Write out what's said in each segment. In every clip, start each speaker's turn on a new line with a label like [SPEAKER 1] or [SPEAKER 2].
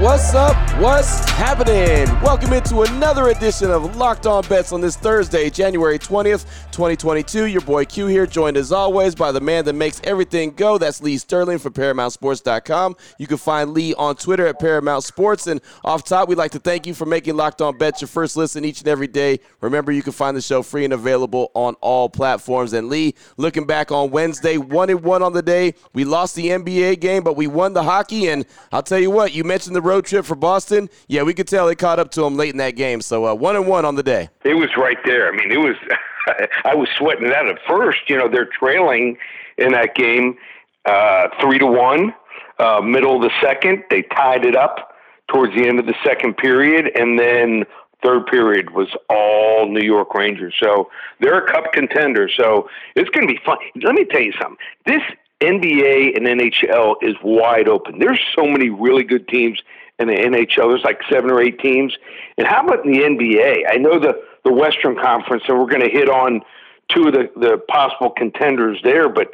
[SPEAKER 1] What's up? What's happening? Welcome into another edition of Locked On Bets on this Thursday, January 20th, 2022. Your boy Q here, joined as always by the man that makes everything go. That's Lee Sterling from ParamountSports.com. You can find Lee on Twitter at Paramount Sports. And off top, we'd like to thank you for making Locked On Bets your first listen each and every day. Remember, you can find the show free and available on all platforms. And Lee, looking back on Wednesday, one and one on the day. We lost the NBA game, but we won the hockey. And I'll tell you what, you mentioned the road trip for Boston. Yeah, we could tell they caught up to them late in that game. So uh, one and one on the day.
[SPEAKER 2] It was right there. I mean, it was. I was sweating it out at first. You know, they're trailing in that game uh, three to one. Uh, middle of the second, they tied it up towards the end of the second period, and then third period was all New York Rangers. So they're a cup contender. So it's going to be fun. Let me tell you something. This NBA and NHL is wide open. There's so many really good teams in the NHL. There's like seven or eight teams. And how about in the NBA? I know the, the Western Conference, and we're going to hit on two of the, the possible contenders there, but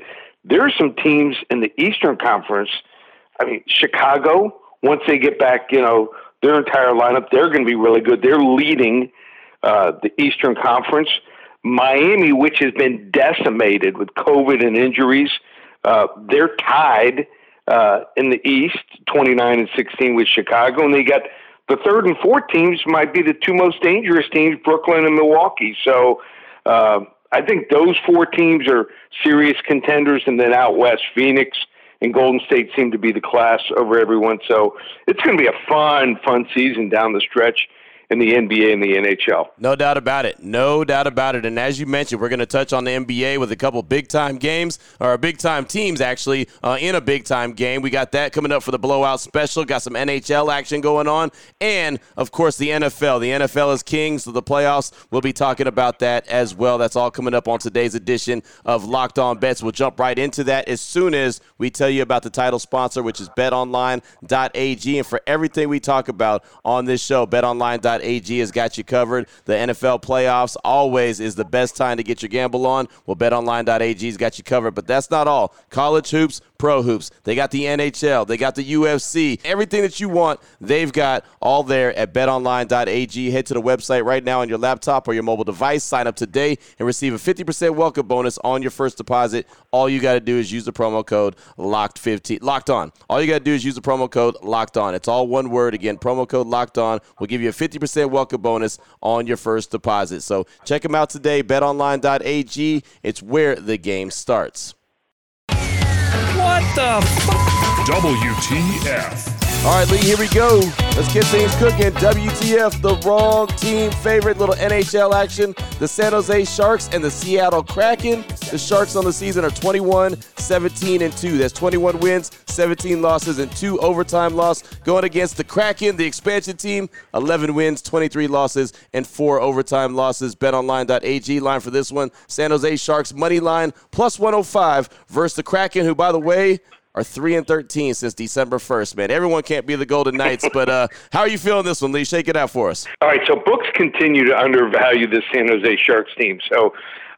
[SPEAKER 2] there are some teams in the Eastern Conference. I mean, Chicago, once they get back, you know, their entire lineup. They're going to be really good. They're leading uh, the Eastern Conference. Miami, which has been decimated with COVID and injuries, uh, they're tied uh, in the East, 29 and 16 with Chicago, and they got the third and fourth teams might be the two most dangerous teams, Brooklyn and Milwaukee. So uh, I think those four teams are serious contenders, and then out west, Phoenix and Golden State seem to be the class over everyone. So it's going to be a fun, fun season down the stretch in the NBA and the NHL.
[SPEAKER 1] No doubt about it. No doubt about it. And as you mentioned, we're going to touch on the NBA with a couple big time games, or big time teams actually, uh, in a big time game. We got that coming up for the blowout special. Got some NHL action going on. And, of course, the NFL. The NFL is king, so the playoffs, we'll be talking about that as well. That's all coming up on today's edition of Locked On Bets. We'll jump right into that as soon as we tell you about the title sponsor, which is betonline.ag. And for everything we talk about on this show, betonline.ag BetOnline.ag has got you covered. The NFL playoffs always is the best time to get your gamble on. Well, BetOnline.ag has got you covered, but that's not all. College hoops, pro hoops. They got the NHL. They got the UFC. Everything that you want, they've got all there at betonline.ag. Head to the website right now on your laptop or your mobile device. Sign up today and receive a 50% welcome bonus on your first deposit. All you got to do is use the promo code LOCKED15. Locked on. All you got to do is use the promo code LOCKED on. It's all one word. Again, promo code LOCKED on will give you a 50% welcome bonus on your first deposit. So check them out today. BetOnline.ag. It's where the game starts.
[SPEAKER 3] The f- WTF.
[SPEAKER 1] All right, Lee, here we go. Let's get things cooking. WTF, the wrong team favorite. Little NHL action. The San Jose Sharks and the Seattle Kraken. The Sharks on the season are 21, 17, and 2. That's 21 wins, 17 losses, and 2 overtime loss. Going against the Kraken, the expansion team, 11 wins, 23 losses, and 4 overtime losses. BetOnline.ag line for this one. San Jose Sharks money line plus 105 versus the Kraken, who, by the way, are three and thirteen since December first. Man, everyone can't be the Golden Knights, but uh, how are you feeling this one, Lee? Shake it out for us.
[SPEAKER 2] All right, so books continue to undervalue the San Jose Sharks team. So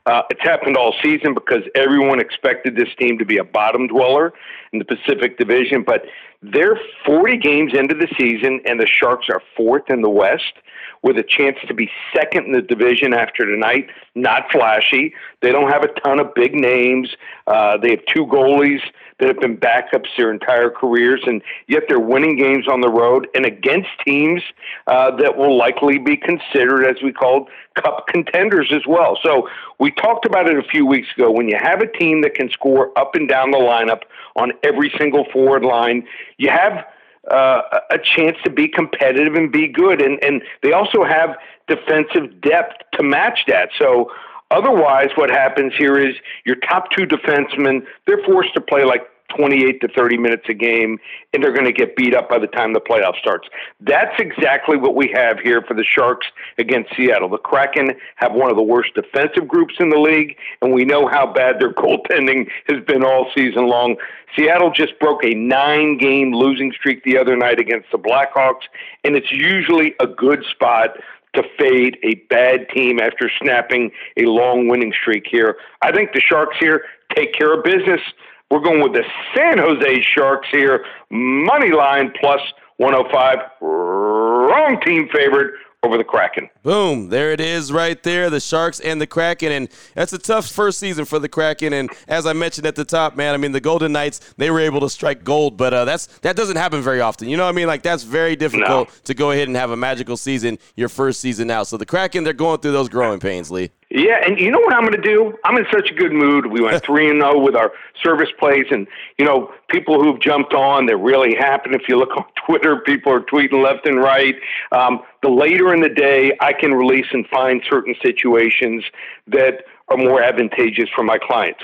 [SPEAKER 2] uh, it's happened all season because everyone expected this team to be a bottom dweller in the Pacific Division, but they're 40 games into the season, and the Sharks are fourth in the West with a chance to be second in the division after tonight. Not flashy. They don't have a ton of big names. Uh, they have two goalies that have been backups their entire careers, and yet they're winning games on the road and against teams uh, that will likely be considered, as we called, cup contenders as well. So we talked about it a few weeks ago. When you have a team that can score up and down the lineup on every single forward line, you have uh, a chance to be competitive and be good. And, and they also have defensive depth to match that. So Otherwise, what happens here is your top two defensemen, they're forced to play like 28 to 30 minutes a game, and they're going to get beat up by the time the playoff starts. That's exactly what we have here for the Sharks against Seattle. The Kraken have one of the worst defensive groups in the league, and we know how bad their goaltending has been all season long. Seattle just broke a nine game losing streak the other night against the Blackhawks, and it's usually a good spot to fade a bad team after snapping a long winning streak here. I think the Sharks here take care of business. We're going with the San Jose Sharks here, money line plus 105. Wrong team favorite over the Kraken.
[SPEAKER 1] Boom. There it is right there. The Sharks and the Kraken. And that's a tough first season for the Kraken. And as I mentioned at the top, man, I mean, the Golden Knights, they were able to strike gold, but uh, that's that doesn't happen very often. You know what I mean? Like, that's very difficult
[SPEAKER 2] No.
[SPEAKER 1] to go ahead and have a magical season your first season out. So the Kraken, they're going through those growing pains, Lee.
[SPEAKER 2] Yeah, and you know what I'm going to do? I'm in such a good mood. We went three and zero with our service plays, and you know, people who've jumped on, they're really happy. If you look on Twitter, people are tweeting left and right. Um, the later in the day, I can release and find certain situations that are more advantageous for my clients.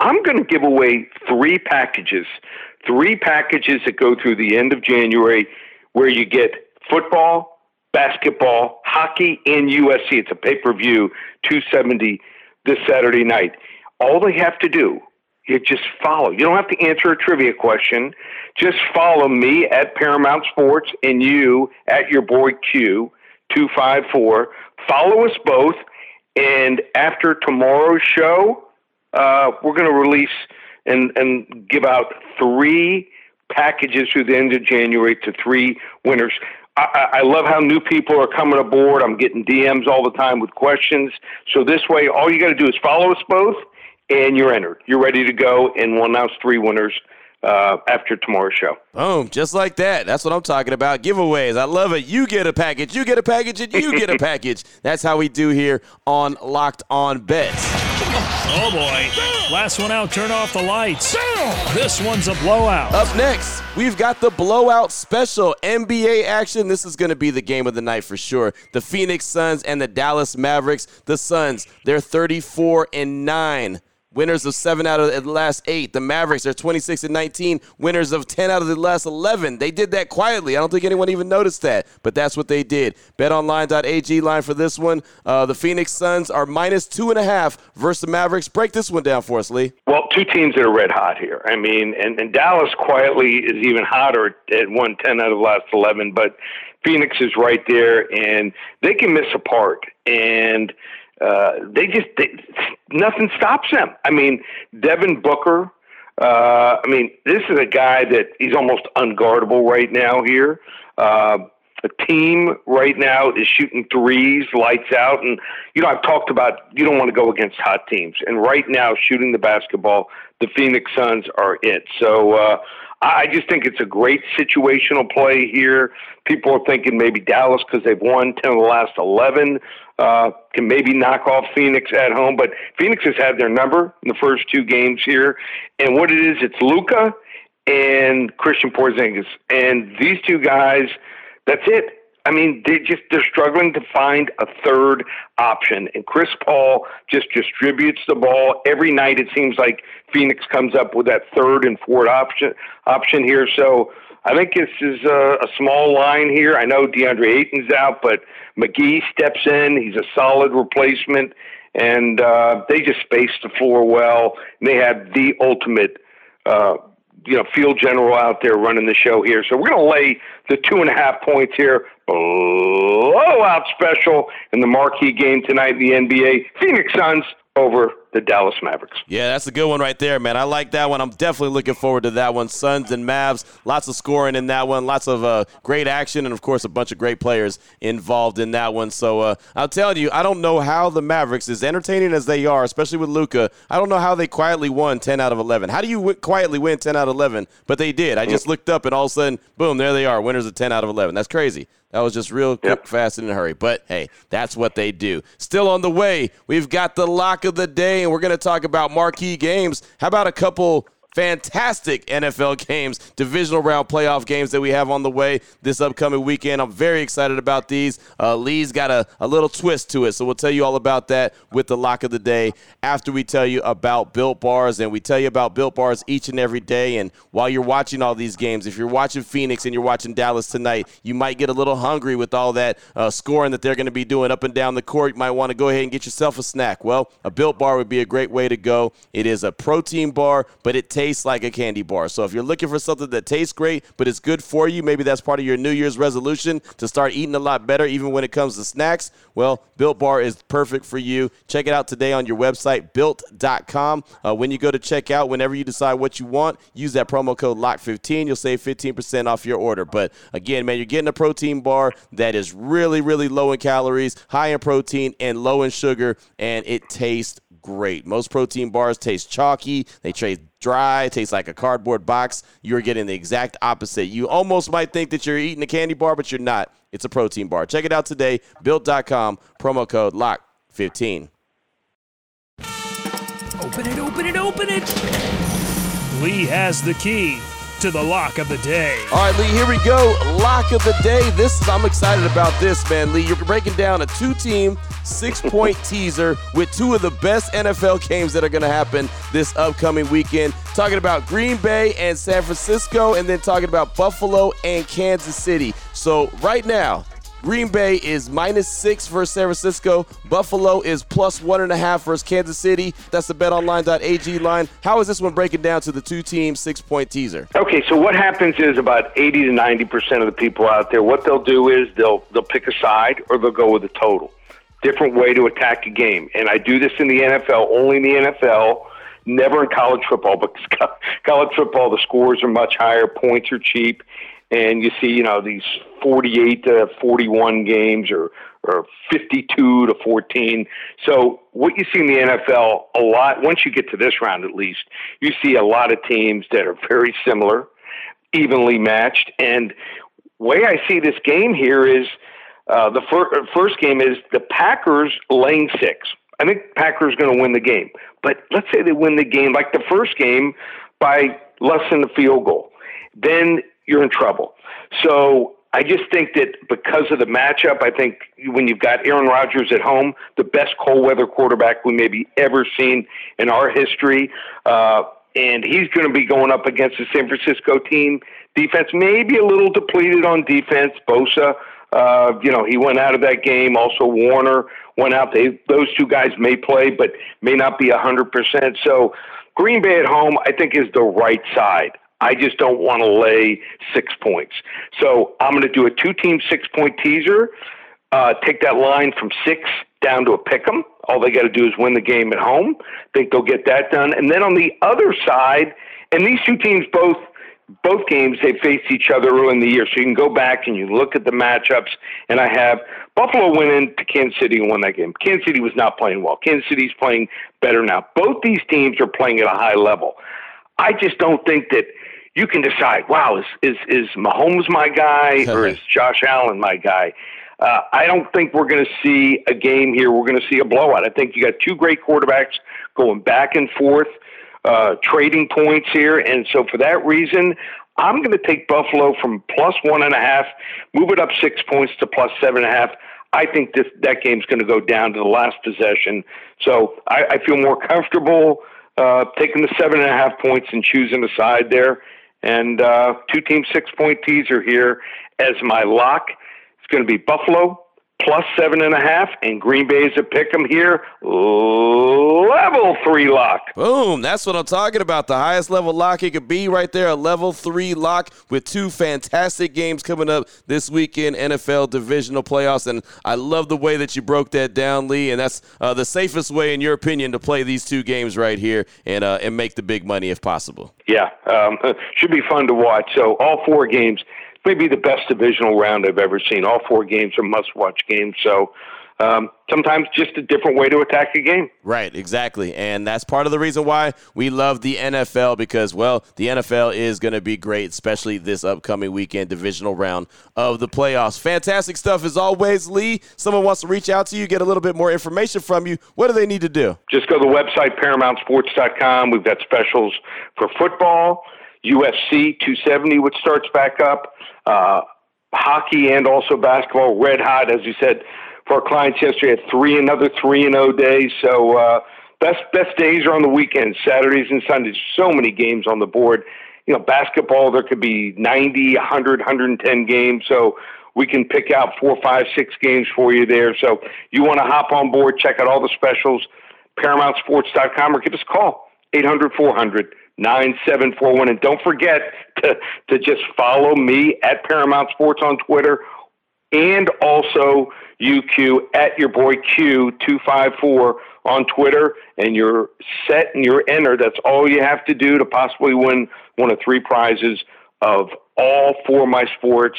[SPEAKER 2] I'm going to give away three packages, three packages that go through the end of January, where you get football, basketball, hockey, and UFC. It's a pay per view, 270 this Saturday night. All they have to do, is just follow. You don't have to answer a trivia question. Just follow me at Paramount Sports and you at your boy Q, 254. Follow us both. And after tomorrow's show, uh, we're going to release and, and give out three packages through the end of January to three winners. I, I love how new people are coming aboard. I'm getting DMs all the time with questions. So this way, all you got to do is follow us both, and you're entered. You're ready to go, and we'll announce three winners uh, after tomorrow's show.
[SPEAKER 1] Boom, just like that. That's what I'm talking about. Giveaways. I love it. You get a package, you get a package, and you get a package. That's how we do here on Locked On Bets.
[SPEAKER 3] Oh boy. Last one out, turn off the lights. This one's a blowout.
[SPEAKER 1] Up next, we've got the blowout special NBA action. This is going to be the game of the night for sure. The Phoenix Suns and the Dallas Mavericks. The Suns, they're 34 and 9. Winners of seven out of the last eight. The Mavericks are 26 and 19. Winners of 10 out of the last 11. They did that quietly. I don't think anyone even noticed that, but that's what they did. BetOnline.ag line for this one. Uh, the Phoenix Suns are minus two and a half versus the Mavericks. Break this one down for us, Lee.
[SPEAKER 2] Well, two teams that are red hot here. I mean, and, and Dallas quietly is even hotter at one ten out of the last eleven, but Phoenix is right there, and they can miss a part, and uh, they just they, nothing stops them. I mean, Devin Booker. Uh, I mean, this is a guy that he's almost unguardable right now here. Uh, the team right now is shooting threes, lights out, and you know I've talked about you don't want to go against hot teams, and right now shooting the basketball, the Phoenix Suns are it. So uh, I just think it's a great situational play here. People are thinking maybe Dallas because they've won ten of the last eleven uh, can maybe knock off Phoenix at home, but Phoenix has had their number in the first two games here, and what it is, it's Luka and Kristaps Porzingis, and these two guys. That's it. I mean, they just they're struggling to find a third option, and Chris Paul just distributes the ball every night. It seems like Phoenix comes up with that third and fourth option option here. So I think this is a, a small line here. I know DeAndre Ayton's out, but McGee steps in. He's a solid replacement, and uh, they just space the floor well. And they have the ultimate. Uh, you know, field general out there running the show here. So we're going to lay the two and a half points here. Blowout special in the marquee game tonight in the NBA. Phoenix Suns over the Dallas Mavericks.
[SPEAKER 1] Yeah, that's a good one right there, man. I like that one. I'm definitely looking forward to that one. Suns and Mavs, lots of scoring in that one, lots of uh, great action, and of course, a bunch of great players involved in that one. So uh, I'll tell you, I don't know how the Mavericks, as entertaining as they are, especially with Luka, I don't know how they quietly won 10 out of 11. How do you w- quietly win 10 out of 11? But they did. I just looked up, and all of a sudden, boom, there they are, winners of 10 out of 11. That's crazy. That was just real quick,
[SPEAKER 2] Yep.
[SPEAKER 1] fast, and in a hurry. But hey, that's what they do. Still on the way, we've got the lock of the day, we're going to talk about marquee games. How about a couple fantastic NFL games, divisional round playoff games that we have on the way this upcoming weekend. I'm very excited about these. Uh, Lee's got a, a little twist to it, so we'll tell you all about that with the lock of the day after we tell you about Built Bars. And we tell you about Built Bars each and every day. And while you're watching all these games, if you're watching Phoenix and you're watching Dallas tonight, you might get a little hungry with all that uh, scoring that they're going to be doing up and down the court. You might want to go ahead and get yourself a snack. Well, a Built Bar would be a great way to go. It is a protein bar, but it tastes like a candy bar. So if you're looking for something that tastes great, but it's good for you, maybe that's part of your New Year's resolution to start eating a lot better, even when it comes to snacks. Well, Built Bar is perfect for you. Check it out today on your website, built.com. Uh, when you go to checkout, whenever you decide what you want, use that promo code LOCK15. You'll save 15% off your order. But again, man, you're getting a protein bar that is really, really low in calories, high in protein, and low in sugar, and it tastes great. Most protein bars taste chalky, they taste dry, taste like a cardboard box. You're getting the exact opposite. You almost might think that you're eating a candy bar, but you're not. It's a protein bar. Check it out today. Built.com, promo code LOCK15.
[SPEAKER 3] Open it, open it, open it. Lee has the key to the lock of the day.
[SPEAKER 1] All right, Lee, here we go. Lock of the day. This is I'm excited about this, man. Lee, you're breaking down a two-team six-point teaser with two of the best NFL games that are going to happen this upcoming weekend. Talking about Green Bay and San Francisco, and then talking about Buffalo and Kansas City. So right now, Green Bay is minus six versus San Francisco. Buffalo is plus one and a half versus Kansas City. That's the betonline.ag line. How is this one breaking down to the two team six point teaser?
[SPEAKER 2] Okay, so what happens is about 80 to 90 percent of the people out there, what they'll do is they'll they'll pick a side or they'll go with a total. Different way to attack a game, and I do this in the NFL, only in the NFL. Never in college football, because college football the scores are much higher, points are cheap, and you see, you know, these 48 to 41 games or or 52 to 14. So what you see in the NFL a lot, once you get to this round at least, you see a lot of teams that are very similar, evenly matched. And way I see this game here is uh, the fir- first game is the Packers laying six. I think Packers going to win the game, but let's say they win the game like the first game by less than the field goal, then you're in trouble. So I just think that because of the matchup, I think when you've got Aaron Rodgers at home, the best cold weather quarterback we maybe ever seen in our history, uh, and he's going to be going up against the San Francisco team defense, maybe a little depleted on defense. Bosa, uh, you know, he went out of that game. Also, Warner went out. They, those two guys may play, but may not be a hundred percent. So, Green Bay at home, I think, is the right side. I just don't want to lay six points. So I'm going to do a two team six point teaser, uh, take that line from six down to a pick 'em. All they got to do is win the game at home. Think they'll get that done. And then on the other side, and these two teams both both games they faced each other early in the year, so you can go back and you look at the matchups. And I have Buffalo went into Kansas City and won that game. Kansas City was not playing well. Kansas City's playing better now. Both these teams are playing at a high level. I just don't think that you can decide. Wow, is is is Mahomes my guy or is Josh Allen my guy? Uh, I don't think we're going to see a game here. We're going to see a blowout. I think you got two great quarterbacks going back and forth, uh, trading points here, and so for that reason, I'm going to take Buffalo from plus one and a half, move it up six points to plus seven and a half. I think this that game's going to go down to the last possession. So I, I feel more comfortable uh, taking the seven and a half points and choosing a side there and uh, two team six point teaser here as my lock. It's going to be Buffalo plus seven and a half, and Green Bay is a pick 'em here. Level three lock.
[SPEAKER 1] Boom. That's what I'm talking about. The highest level lock it could be right there. A level three lock with two fantastic games coming up this weekend, NFL divisional playoffs. And I love the way that you broke that down, Lee. And that's uh, the safest way, in your opinion, to play these two games right here and uh, and make the big money if possible.
[SPEAKER 2] Yeah, um, should be fun to watch. So all four games maybe the best divisional round I've ever seen. All four games are must-watch games. So um, sometimes just a different way to attack a game.
[SPEAKER 1] Right, exactly. And that's part of the reason why we love the NFL because, well, the NFL is going to be great, especially this upcoming weekend divisional round of the playoffs. Fantastic stuff as always, Lee. Someone wants to reach out to you, get a little bit more information from you. What do they need to do?
[SPEAKER 2] Just go to the website, ParamountSports.com. We've got specials for football, UFC 270, which starts back up. Uh, hockey and also basketball, red hot, as you said, for our clients yesterday. Had three another three and zero oh days. So uh, best best days are on the weekends, Saturdays and Sundays. So many games on the board. You know, basketball there could be 90, 100, 110 games. So we can pick out four, five, six games for you there. So you want to hop on board, check out all the specials, ParamountSports.com, or give us a call 800 400 9741. And don't forget to, to just follow me at Paramount Sports on Twitter and also UQ at your boy Q254 on Twitter. And you're set and you're entered. That's all you have to do to possibly win one of three prizes of all four of my sports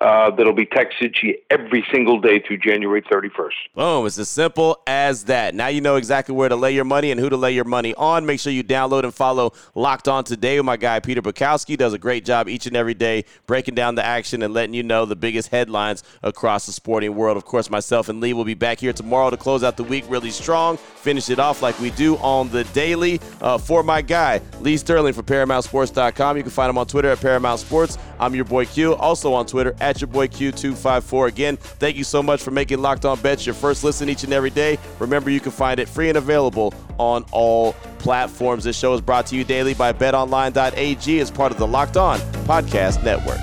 [SPEAKER 2] uh, that'll be texted to you every single day through January 31st.
[SPEAKER 1] Boom. It's as simple as that. Now you know exactly where to lay your money and who to lay your money on. Make sure you download and follow Locked On Today with my guy, Peter Bukowski. Does a great job each and every day breaking down the action and letting you know the biggest headlines across the sporting world. Of course, myself and Lee will be back here tomorrow to close out the week really strong, finish it off like we do on the daily. Uh, for my guy, Lee Sterling from ParamountSports.com. You can find him on Twitter at Paramount Sports. I'm your boy Q. Also on Twitter at your boy Q254. Again, thank you so much for making Locked On Bets your first listen each and every day. Remember, you can find it free and available on all platforms. This show is brought to you daily by betonline.ag as part of the Locked On Podcast Network.